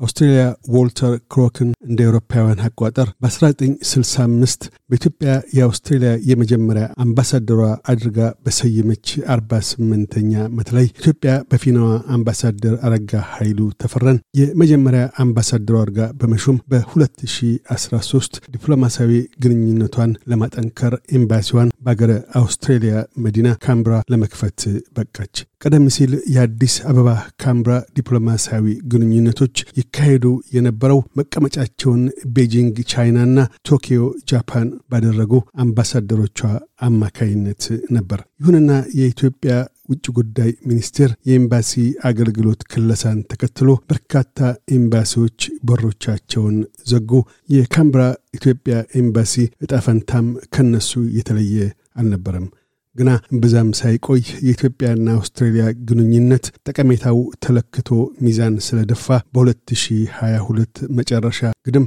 አውስትሬልያ ዎልተር ክሮክን እንደ አውሮፓውያን አቆጣጠር በ1965 በኢትዮጵያ የአውስትሬልያ የመጀመሪያ አምባሳደሯ አድርጋ በሰየመች 48ኛ ዓመት ላይ ኢትዮጵያ በፊናዋ አምባሳደር አረጋ ኃይሉ ተፈራን የመጀመሪያ አምባሳደሯ አድርጋ በመሾም በ2013 ዲፕሎማሲያዊ ግንኙነቷን ለማጠንከር ኤምባሲዋን በአገረ አውስትሬልያ መዲና ካምብራ ለመክፈት በቃች። ቀደም ሲል የአዲስ አበባ ካምብራ ዲፕሎማሲያዊ ግንኙነቶች ይካሄዱ የነበረው መቀመጫቸውን ቤጂንግ ቻይናና ቶኪዮ ጃፓን ባደረጉ አምባሳደሮቿ አማካይነት ነበር። ይሁንና የኢትዮጵያ ውጭ ጉዳይ ሚኒስቴር የኤምባሲ አገልግሎት ክለሳን ተከትሎ በርካታ ኤምባሲዎች በሮቻቸውን ዘጉ። የካምብራ ኢትዮጵያ ኤምባሲ እጣፈንታም ከነሱ የተለየ አልነበረም። ግና እምብዛም ሳይቆይ የኢትዮጵያና አውስትራሊያ ግንኙነት ጠቀሜታው ተለክቶ ሚዛን ስለደፋ በ2022 መጨረሻ ግድም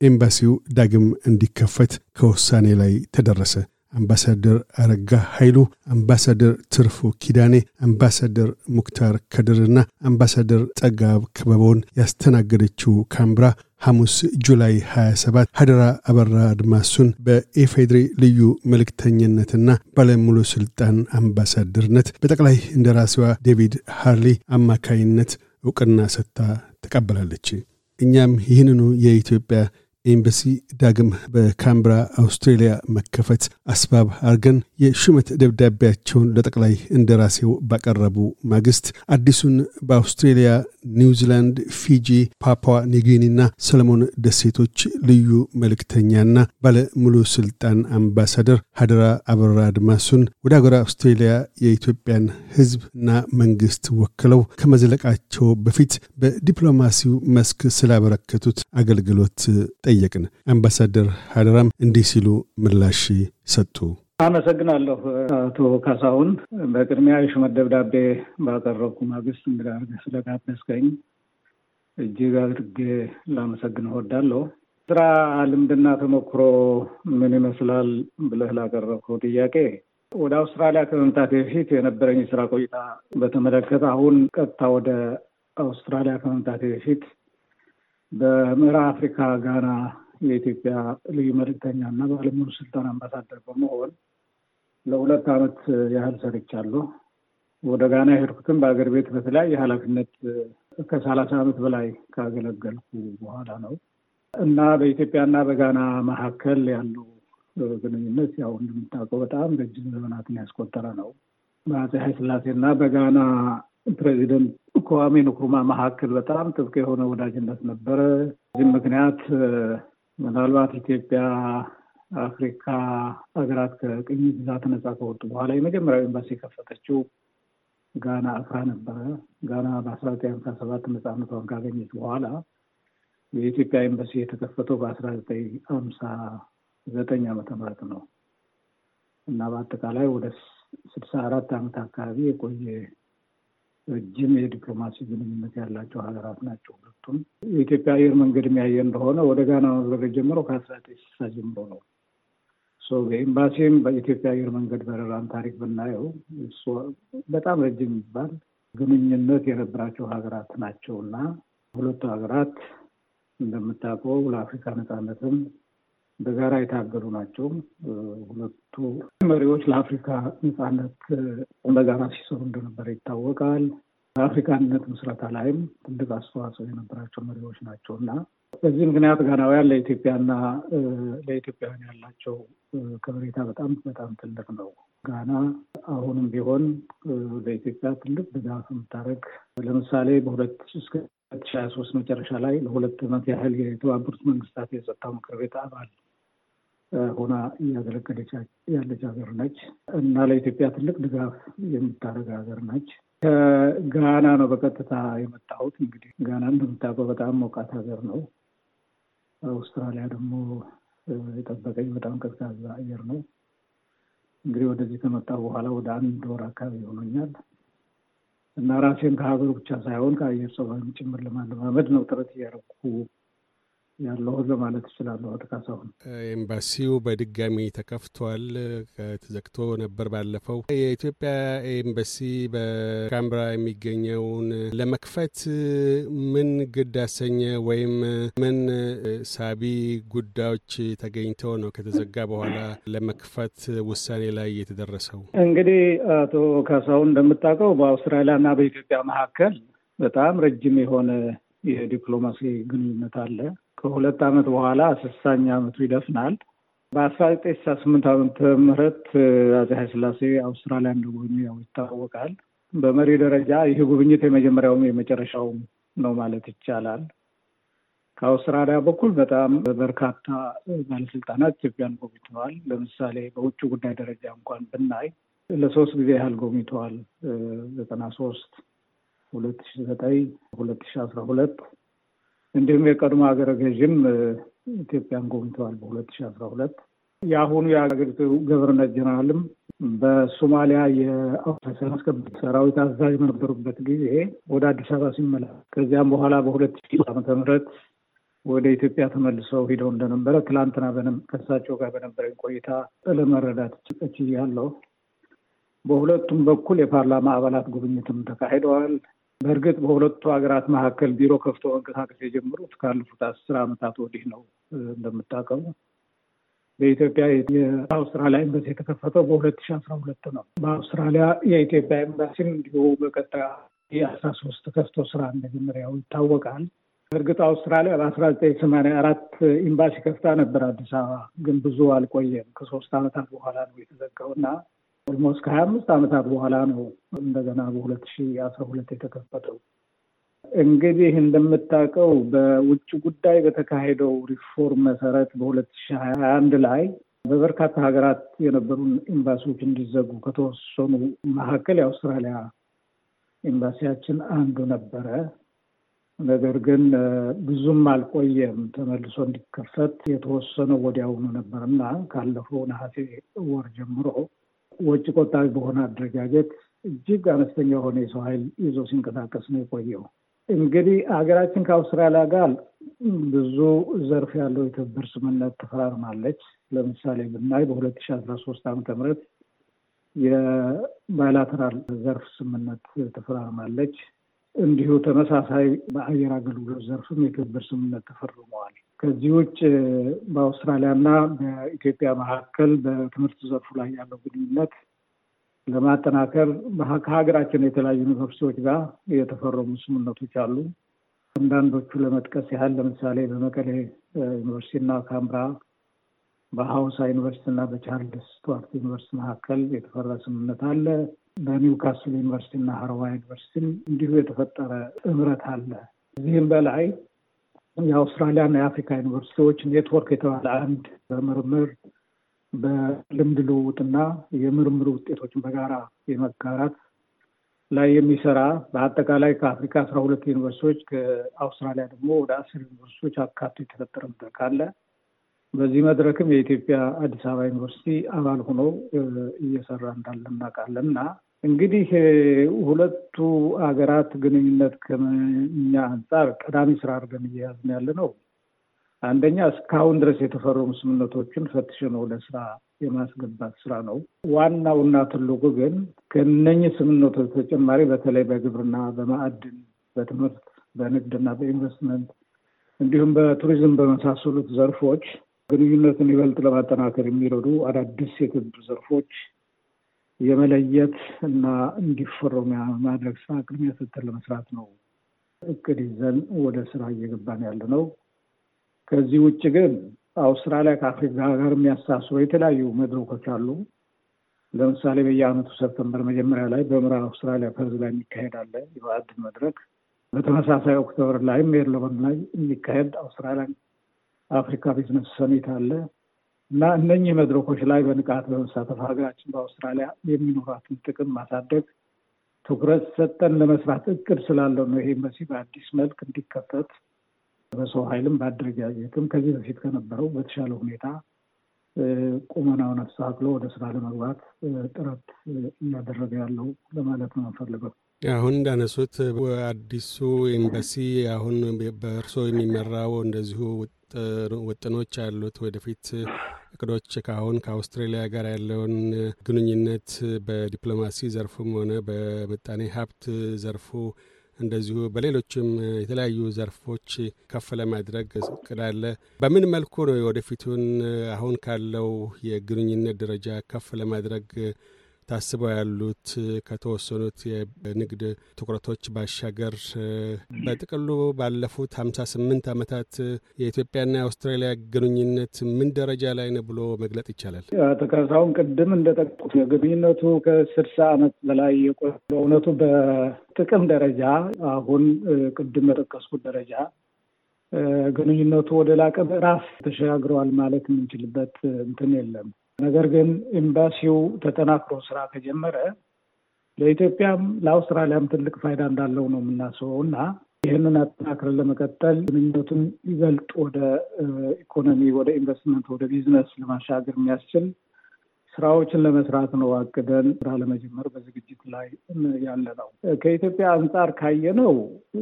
ኤምባሲው ዳግም እንዲከፈት ከውሳኔ ላይ ተደረሰ። አምባሳደር አረጋ ኃይሉ፣ አምባሳደር ትርፉ ኪዳኔ፣ አምባሳደር ሙክታር ከድርና አምባሳደር ጸጋአብ ክበበውን ያስተናገደችው ካምብራ ሐሙስ July 27 ሀደራ አበራ አድማሱን በኢፌድሪ ልዩ መልእክተኝነትና ባለሙሉ ስልጣን አምባሳደርነት በጠቅላይ እንደራሴዋ ዴቪድ ሃርሊ አማካይነት እውቅና ሰጥታ ተቀብላለች። እኛም ይህንኑ የኢትዮጵያ ኤምባሲ ዳግም በካምብራ አውስትሬልያ መከፈት አስባብ አርገን የሹመት ደብዳቤያቸውን ለጠቅላይ እንደራሴው ባቀረቡ ማግስት አዲሱን በአውስትሬልያ፣ ኒውዚላንድ፣ ፊጂ፣ ፓፑዋ ኒጊኒና ሰለሞን ደሴቶች ልዩ መልእክተኛና ባለሙሉ ስልጣን አምባሳደር ሀደራ አበራ አድማሱን ወደ አገራ አውስትሬልያ የኢትዮጵያን ሕዝብና መንግስት ወክለው ከመዝለቃቸው በፊት በዲፕሎማሲው መስክ ስላበረከቱት አገልግሎት ጠየቅን። አምባሳደር ሀደራም እንዲህ ሲሉ ምላሽ ሰጡ። አመሰግናለሁ አቶ ካሳሁን። በቅድሚያ የሹመት ደብዳቤ ባቀረብኩ ማግስት እንግዳ ስለጋበዝከኝ እጅግ አድርጌ ላመሰግን እወዳለሁ። ስራ ልምድና ተሞክሮ ምን ይመስላል ብለህ ላቀረብከው ጥያቄ ወደ አውስትራሊያ ከመምጣት በፊት የነበረኝ የስራ ቆይታ በተመለከተ አሁን ቀጥታ ወደ አውስትራሊያ ከመምጣት በፊት በምዕራብ አፍሪካ ጋና የኢትዮጵያ ልዩ መልእክተኛ እና ባለሙሉ ስልጣን አምባሳደር በመሆን ለሁለት ዓመት ያህል ሰርቻለሁ። ወደ ጋና የሄድኩትም በአገር ቤት በተለያየ ኃላፊነት ከሰላሳ ዓመት በላይ ካገለገልኩ በኋላ ነው እና በኢትዮጵያና በጋና መካከል ያለው ግንኙነት ያው እንደምታውቀው በጣም ረጅም ዘመናትን ያስቆጠረ ነው። በአፄ ኃይለሥላሴና በጋና ፕሬዚደንት ከዋሜ ንክሩማ መካከል በጣም ጥብቅ የሆነ ወዳጅነት ነበረ። በዚህም ምክንያት ምናልባት ኢትዮጵያ አፍሪካ ሀገራት ከቅኝ ግዛት ነጻ ከወጡ በኋላ የመጀመሪያው ኤምባሲ የከፈተችው ጋና አክራ ነበረ። ጋና በአስራ ዘጠኝ ሀምሳ ሰባት ነጻነቷን ካገኘች በኋላ የኢትዮጵያ ኤምባሲ የተከፈተው በአስራ ዘጠኝ ሀምሳ ዘጠኝ ዓመተ ምህረት ነው እና በአጠቃላይ ወደ ስልሳ አራት ዓመት አካባቢ የቆየ ረጅም የዲፕሎማሲ ግንኙነት ያላቸው ሀገራት ናቸው ሁለቱም። የኢትዮጵያ አየር መንገድ የሚያየ እንደሆነ ወደ ጋና መብረር የጀመረው ከአስራ ዘጠኝ ስልሳ ጀምሮ ነው። በኤምባሲም በኢትዮጵያ አየር መንገድ በረራን ታሪክ ብናየው በጣም ረጅም የሚባል ግንኙነት የነበራቸው ሀገራት ናቸው እና ሁለቱ ሀገራት እንደምታውቀው ለአፍሪካ ነጻነትም በጋራ የታገሉ ናቸው። ሁለቱ መሪዎች ለአፍሪካ ነጻነት በጋራ ሲሰሩ እንደነበረ ይታወቃል። በአፍሪካ አንድነት ምስረታ ላይም ትልቅ አስተዋጽኦ የነበራቸው መሪዎች ናቸው እና በዚህ ምክንያት ጋናውያን ለኢትዮጵያና ለኢትዮጵያውያን ያላቸው ከበሬታ በጣም በጣም ትልቅ ነው። ጋና አሁንም ቢሆን ለኢትዮጵያ ትልቅ ድጋፍ የምታደርግ ለምሳሌ በሁለት እስከ ሁለት ሺህ ሀያ ሶስት መጨረሻ ላይ ለሁለት ዓመት ያህል የተባበሩት መንግስታት የጸጥታው ምክር ቤት አባል ሆና እያገለገለች ያለች ሀገር ነች እና ለኢትዮጵያ ትልቅ ድጋፍ የምታደርግ ሀገር ነች። ከጋና ነው በቀጥታ የመጣሁት። እንግዲህ ጋና እንደምታውቀው በጣም ሞቃት ሀገር ነው። አውስትራሊያ ደግሞ የጠበቀኝ በጣም ቀዝቃዛ አየር ነው። እንግዲህ ወደዚህ ከመጣሁ በኋላ ወደ አንድ ወር አካባቢ ሆኖኛል እና ራሴን ከሀገሩ ብቻ ሳይሆን ከአየር ጸባይም ጭምር ለማለማመድ ነው ጥረት እያደረኩ ያለሁት ለማለት እችላለሁ። አቶ ካሳሁን ኤምባሲው በድጋሚ ተከፍቷል። ተዘግቶ ነበር ባለፈው። የኢትዮጵያ ኤምባሲ በካምብራ የሚገኘውን ለመክፈት ምን ግድ አሰኘ? ወይም ምን ሳቢ ጉዳዮች ተገኝተው ነው ከተዘጋ በኋላ ለመክፈት ውሳኔ ላይ የተደረሰው? እንግዲህ አቶ ካሳሁን እንደምታውቀው በአውስትራሊያና በኢትዮጵያ መካከል በጣም ረጅም የሆነ የዲፕሎማሲ ግንኙነት አለ። ከሁለት ዓመት በኋላ ስልሳኛ ዓመቱ ይደፍናል። በአስራ ዘጠኝ ስልሳ ስምንት ዓመተ ምህረት አፄ ኃይለሥላሴ አውስትራሊያ እንደጎበኙ ያው ይታወቃል። በመሪ ደረጃ ይህ ጉብኝት የመጀመሪያውም የመጨረሻውም ነው ማለት ይቻላል። ከአውስትራሊያ በኩል በጣም በርካታ ባለስልጣናት ኢትዮጵያን ጎብኝተዋል። ለምሳሌ በውጭ ጉዳይ ደረጃ እንኳን ብናይ ለሶስት ጊዜ ያህል ጎብኝተዋል። ዘጠና ሶስት ሁለት ሺ ዘጠኝ ሁለት ሺ አስራ ሁለት እንዲሁም የቀድሞ ሀገረ ገዥም ኢትዮጵያን ጎብኝተዋል በሁለት ሺ አስራ ሁለት የአሁኑ የሀገሪቱ ገቨርነር ጀነራልም በሶማሊያ የአውቶሳን አስከባሪ ሰራዊት አዛዥ በነበሩበት ጊዜ ወደ አዲስ አበባ ሲመላ ከዚያም በኋላ በሁለት ሺ ዓመተ ምህረት ወደ ኢትዮጵያ ተመልሰው ሂደው እንደነበረ ትላንትና ከእሳቸው ጋር በነበረኝ ቆይታ ለመረዳት ችያለሁ። በሁለቱም በኩል የፓርላማ አባላት ጉብኝትም ተካሂደዋል። በእርግጥ በሁለቱ ሀገራት መካከል ቢሮ ከፍቶ መንቀሳቀስ የጀመሩት ካለፉት አስር ዓመታት ወዲህ ነው። እንደምታውቀው በኢትዮጵያ የአውስትራሊያ ኤምባሲ የተከፈተው በሁለት ሺ አስራ ሁለት ነው። በአውስትራሊያ የኢትዮጵያ ኤምባሲም እንዲሁ በቀጣይ የአስራ ሶስት ከፍቶ ስራ እንደጀመረ ይታወቃል። በእርግጥ አውስትራሊያ በአስራ ዘጠኝ ሰማንያ አራት ኤምባሲ ከፍታ ነበር አዲስ አበባ፣ ግን ብዙ አልቆየም። ከሶስት ዓመታት በኋላ ነው የተዘጋው እና almost ከሀያ አምስት ዓመታት በኋላ ነው እንደገና በሁለት ሺ አስራ ሁለት የተከፈተው። እንግዲህ እንደምታውቀው በውጭ ጉዳይ በተካሄደው ሪፎርም መሰረት በሁለት ሺ ሀያ አንድ ላይ በበርካታ ሀገራት የነበሩ ኤምባሲዎች እንዲዘጉ ከተወሰኑ መካከል የአውስትራሊያ ኤምባሲያችን አንዱ ነበረ። ነገር ግን ብዙም አልቆየም ተመልሶ እንዲከፈት የተወሰነው ወዲያውኑ ነበር እና ካለፈው ነሐሴ ወር ጀምሮ ወጪ ቆጣቢ በሆነ አደረጃጀት እጅግ አነስተኛ የሆነ የሰው ኃይል ይዞ ሲንቀሳቀስ ነው የቆየው። እንግዲህ ሀገራችን ከአውስትራሊያ ጋር ብዙ ዘርፍ ያለው የትብብር ስምምነት ተፈራርማለች። ለምሳሌ ብናይ በሁለት ሺ አስራ ሶስት ዓመተ ምህረት የባይላተራል ዘርፍ ስምምነት ተፈራርማለች። እንዲሁ ተመሳሳይ በአየር አገልግሎት ዘርፍም የትብብር ስምምነት ተፈርመዋል። ከዚህ ውጭ በአውስትራሊያና በኢትዮጵያ መካከል በትምህርት ዘርፉ ላይ ያለው ግንኙነት ለማጠናከር ከሀገራችን የተለያዩ ዩኒቨርሲቲዎች ጋር የተፈረሙ ስምምነቶች አሉ። አንዳንዶቹ ለመጥቀስ ያህል ለምሳሌ በመቀሌ ዩኒቨርሲቲና ካምብራ፣ በሀዋሳ ዩኒቨርሲቲ እና በቻርልስ ስቱዋርት ዩኒቨርሲቲ መካከል የተፈረመ ስምምነት አለ። በኒውካስል ዩኒቨርሲቲ እና ሀረማያ ዩኒቨርሲቲም እንዲሁ የተፈጠረ ጥምረት አለ። ከዚህም በላይ የአውስትራሊያና የአፍሪካ ዩኒቨርሲቲዎች ኔትወርክ የተባለ አንድ በምርምር በልምድ ልውውጥና የምርምር ውጤቶችን በጋራ የመጋራት ላይ የሚሰራ በአጠቃላይ ከአፍሪካ አስራ ሁለት ዩኒቨርሲቲዎች ከአውስትራሊያ ደግሞ ወደ አስር ዩኒቨርሲቲዎች አካቶ የተፈጠረ መድረክ አለ። በዚህ መድረክም የኢትዮጵያ አዲስ አበባ ዩኒቨርሲቲ አባል ሆኖ እየሰራ እንዳለ እናውቃለን እና እንግዲህ ሁለቱ ሀገራት ግንኙነት ከእኛ አንጻር ቀዳሚ ስራ አድርገን እየያዝን ያለ ነው። አንደኛ እስካሁን ድረስ የተፈረሙ ስምምነቶችን ፈትሸን ወደ ስራ የማስገባት ስራ ነው። ዋናውና ትልቁ ግን ከነኝህ ስምምነቶች ተጨማሪ በተለይ በግብርና፣ በማዕድን፣ በትምህርት፣ በንግድና በኢንቨስትመንት እንዲሁም በቱሪዝም በመሳሰሉት ዘርፎች ግንኙነትን ይበልጥ ለማጠናከር የሚረዱ አዳዲስ የትብብር ዘርፎች የመለየት እና እንዲፈረሙ ማድረግ ስራ ቅድሚያ ሰጥተን ለመስራት ነው እቅድ ይዘን ወደ ስራ እየገባን ያለ ነው። ከዚህ ውጭ ግን አውስትራሊያ ከአፍሪካ ጋር የሚያሳስሩ የተለያዩ መድረኮች አሉ። ለምሳሌ በየዓመቱ September መጀመሪያ ላይ በምዕራብ አውስትራሊያ ፐርዝ ላይ የሚካሄድ አለ የማዕድን መድረክ። በተመሳሳይ October ላይም ሜልቦርን ላይ የሚካሄድ Australian Africa business summit አለ እና እነኚህ መድረኮች ላይ በንቃት በመሳተፍ ሀገራችን በአውስትራሊያ የሚኖራትን ጥቅም ማሳደግ ትኩረት ሰጥተን ለመስራት እቅድ ስላለው ነው። ይሄ ኤምባሲ በአዲስ መልክ እንዲከፈት በሰው ኃይልም በአደረጃጀትም ከዚህ በፊት ከነበረው በተሻለ ሁኔታ ቁመናውን አስተካክሎ ወደ ስራ ለመግባት ጥረት እያደረገ ያለው ለማለት ነው የምፈልገው። አሁን እንዳነሱት አዲሱ ኤምባሲ አሁን በእርሶ የሚመራው እንደዚሁ ውጥኖች አሉት? ወደፊት እቅዶች ከአሁን ከአውስትራሊያ ጋር ያለውን ግንኙነት በዲፕሎማሲ ዘርፉም ሆነ በምጣኔ ሀብት ዘርፉ እንደዚሁ በሌሎችም የተለያዩ ዘርፎች ከፍ ለማድረግ እቅድ አለ። በምን መልኩ ነው ወደፊቱን አሁን ካለው የግንኙነት ደረጃ ከፍ ለማድረግ ታስበው ያሉት ከተወሰኑት የንግድ ትኩረቶች ባሻገር በጥቅሉ ባለፉት ሀምሳ ስምንት ዓመታት የኢትዮጵያና የአውስትራሊያ ግንኙነት ምን ደረጃ ላይ ነው ብሎ መግለጥ ይቻላል? አቶ ካሳሁን ቅድም እንደጠቁት ግንኙነቱ ከስልሳ ዓመት በላይ የቆየ በእውነቱ በጥቅም ደረጃ አሁን ቅድም በጠቀስኩት ደረጃ ግንኙነቱ ወደ ላቀ ምዕራፍ ተሸጋግረዋል ማለት የምንችልበት እንትን የለም። ነገር ግን ኤምባሲው ተጠናክሮ ስራ ከጀመረ ለኢትዮጵያም ለአውስትራሊያም ትልቅ ፋይዳ እንዳለው ነው የምናስበው እና ይህንን አጠናክረን ለመቀጠል ግንኙነቱን ይበልጥ ወደ ኢኮኖሚ፣ ወደ ኢንቨስትመንት፣ ወደ ቢዝነስ ለማሻገር የሚያስችል ስራዎችን ለመስራት ነው አቅደን ስራ ለመጀመር በዝግጅት ላይ ያለ ነው። ከኢትዮጵያ አንጻር ካየነው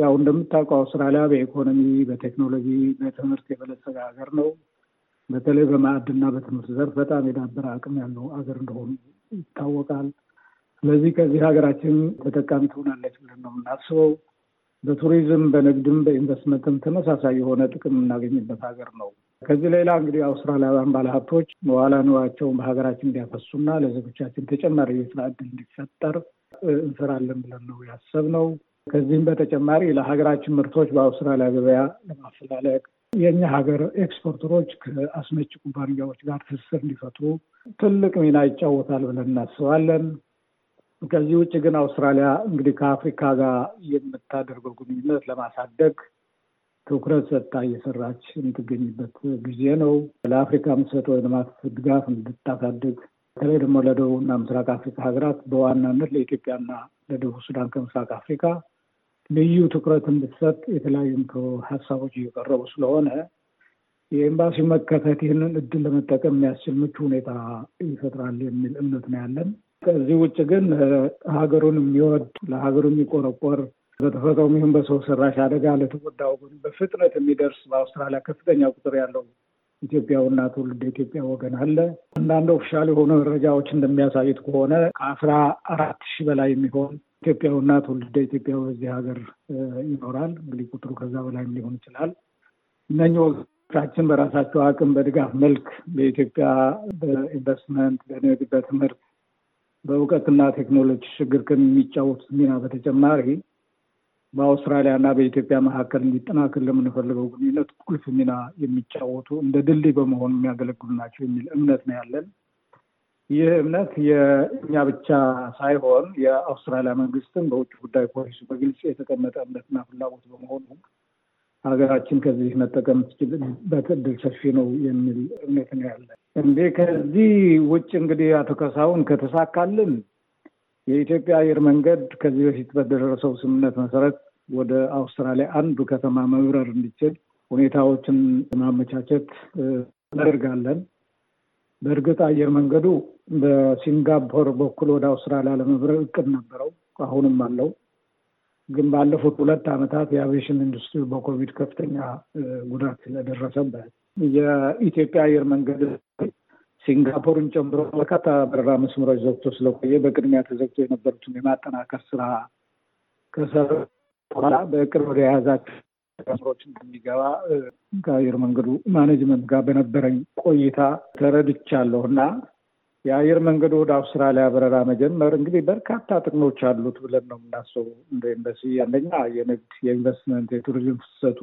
ያው እንደምታውቀው አውስትራሊያ በኢኮኖሚ፣ በቴክኖሎጂ፣ በትምህርት የበለጸገ ሀገር ነው። በተለይ በማዕድና በትምህርት ዘርፍ በጣም የዳበረ አቅም ያለው ሀገር እንደሆኑ ይታወቃል። ስለዚህ ከዚህ ሀገራችን ተጠቃሚ ትሆናለች ብለን ነው የምናስበው። በቱሪዝም፣ በንግድም፣ በኢንቨስትመንትም ተመሳሳይ የሆነ ጥቅም የምናገኝበት ሀገር ነው። ከዚህ ሌላ እንግዲህ አውስትራሊያውያን ባለሀብቶች መዋዕለ ንዋያቸውን በሀገራችን እንዲያፈሱና ለዜጎቻችን ተጨማሪ የስራ እድል እንዲፈጠር እንሰራለን ብለን ነው ያሰብነው። ከዚህም በተጨማሪ ለሀገራችን ምርቶች በአውስትራሊያ ገበያ ለማፈላለግ የእኛ ሀገር exporter ሮች ከአስመጪ ኩባንያዎች ጋር ትስስር እንዲፈጥሩ ትልቅ ሚና ይጫወታል ብለን እናስባለን። ከዚህ ውጭ ግን አውስትራሊያ እንግዲህ ከአፍሪካ ጋር የምታደርገው ግንኙነት ለማሳደግ ትኩረት ሰጥታ እየሰራች የምትገኝበት ጊዜ ነው። ለአፍሪካ የምትሰጠው የልማት ድጋፍ እንድታሳድግ በተለይ ደግሞ ለደቡብና ምስራቅ አፍሪካ ሀገራት በዋናነት ለኢትዮጵያና ለደቡብ ሱዳን ከምስራቅ አፍሪካ ልዩ ትኩረት እንድትሰጥ የተለያዩ ሀሳቦች እየቀረቡ ስለሆነ የኤምባሲው መከፈት ይህንን እድል ለመጠቀም የሚያስችል ምቹ ሁኔታ ይፈጥራል የሚል እምነት ነው ያለን። ከዚህ ውጭ ግን ሀገሩን የሚወድ ለሀገሩ የሚቆረቆር በተፈጥሮም ይሁን በሰው ሰራሽ አደጋ ለተጎዳ ወገን በፍጥነት የሚደርስ በአውስትራሊያ ከፍተኛ ቁጥር ያለው ኢትዮጵያዊና ትውልደ ኢትዮጵያ ወገን አለ። አንዳንድ official የሆኑ መረጃዎች እንደሚያሳዩት ከሆነ ከአስራ አራት ሺህ በላይ የሚሆን ኢትዮጵያዊና ትውልደ ኢትዮጵያ በዚህ ሀገር ይኖራል። እንግዲህ ቁጥሩ ከዛ በላይም ሊሆን ይችላል። እነኚህ ወገኖቻችን በራሳቸው አቅም በድጋፍ መልክ በኢትዮጵያ በኢንቨስትመንት፣ በንግድ፣ በትምህርት፣ በእውቀትና ቴክኖሎጂ ሽግግር ከሚጫወቱት ሚና በተጨማሪ በአውስትራሊያ እና በኢትዮጵያ መካከል እንዲጠናከር ለምንፈልገው ግንኙነት ቁልፍ ሚና የሚጫወቱ እንደ ድልድይ በመሆን የሚያገለግሉ ናቸው የሚል እምነት ነው ያለን። ይህ እምነት የእኛ ብቻ ሳይሆን የአውስትራሊያ መንግስትም በውጭ ጉዳይ ፖሊሲ በግልጽ የተቀመጠ እምነትና ፍላጎት በመሆኑ ሀገራችን ከዚህ መጠቀም ትችልበት እድል ሰፊ ነው የሚል እምነት ነው ያለን። እንዴ ከዚህ ውጭ እንግዲህ አቶ ከሳሁን ከተሳካልን የኢትዮጵያ አየር መንገድ ከዚህ በፊት በደረሰው ስምምነት መሰረት ወደ አውስትራሊያ አንዱ ከተማ መብረር እንዲችል ሁኔታዎችን ማመቻቸት እናደርጋለን። በእርግጥ አየር መንገዱ በሲንጋፖር በኩል ወደ አውስትራሊያ ለመብረር እቅድ ነበረው፣ አሁንም አለው። ግን ባለፉት ሁለት ዓመታት የአቪዬሽን ኢንዱስትሪ በኮቪድ ከፍተኛ ጉዳት ስለደረሰበት የኢትዮጵያ አየር መንገድ ሲንጋፖርን ጨምሮ በርካታ በረራ መስመሮች ዘግቶ ስለቆየ በቅድሚያ ተዘግቶ የነበሩትን የማጠናከር ስራ ከሰሩ በኋላ በቅርብ የያዛቸው መስመሮች እንደሚገባ ከአየር መንገዱ management ጋር በነበረኝ ቆይታ ተረድቻለሁ እና የአየር መንገዱ ወደ አውስትራሊያ በረራ መጀመር እንግዲህ በርካታ ጥቅሞች አሉት ብለን ነው የምናስበው። እንደ ኤምባሲ አንደኛ የንግድ፣ የኢንቨስትመንት፣ የቱሪዝም ፍሰቱ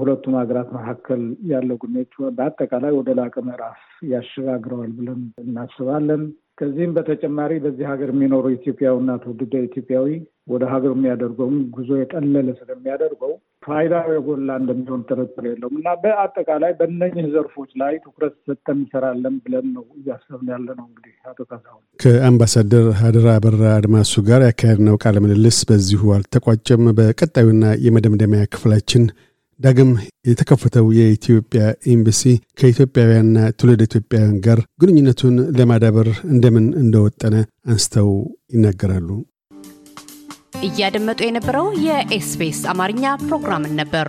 ሁለቱም ሀገራት መካከል ያለው ግንኙነት በአጠቃላይ ወደ ላቀ ምዕራፍ ያሸጋግረዋል ብለን እናስባለን። ከዚህም በተጨማሪ በዚህ ሀገር የሚኖሩ ኢትዮጵያዊና ትውልደ ኢትዮጵያዊ ወደ ሀገር የሚያደርገውም ጉዞ የጠለለ ስለሚያደርገው ፋይዳው የጎላ እንደሚሆን ጥርጥር የለውም እና በአጠቃላይ በእነኝህ ዘርፎች ላይ ትኩረት ሰጥተን እንሰራለን ብለን ነው እያሰብን ያለ ነው። እንግዲህ አቶ ካሳሁን ከአምባሳደር ሀድራ አበራ አድማሱ ጋር ያካሄድነው ቃለ ምልልስ በዚሁ አልተቋጨም። በቀጣዩና የመደምደሚያ ክፍላችን ዳግም የተከፈተው የኢትዮጵያ ኤምባሲ ከኢትዮጵያውያንና ትውልደ ኢትዮጵያውያን ጋር ግንኙነቱን ለማዳበር እንደምን እንደወጠነ አንስተው ይናገራሉ። እያደመጡ የነበረው የኤስቢኤስ አማርኛ ፕሮግራምን ነበር።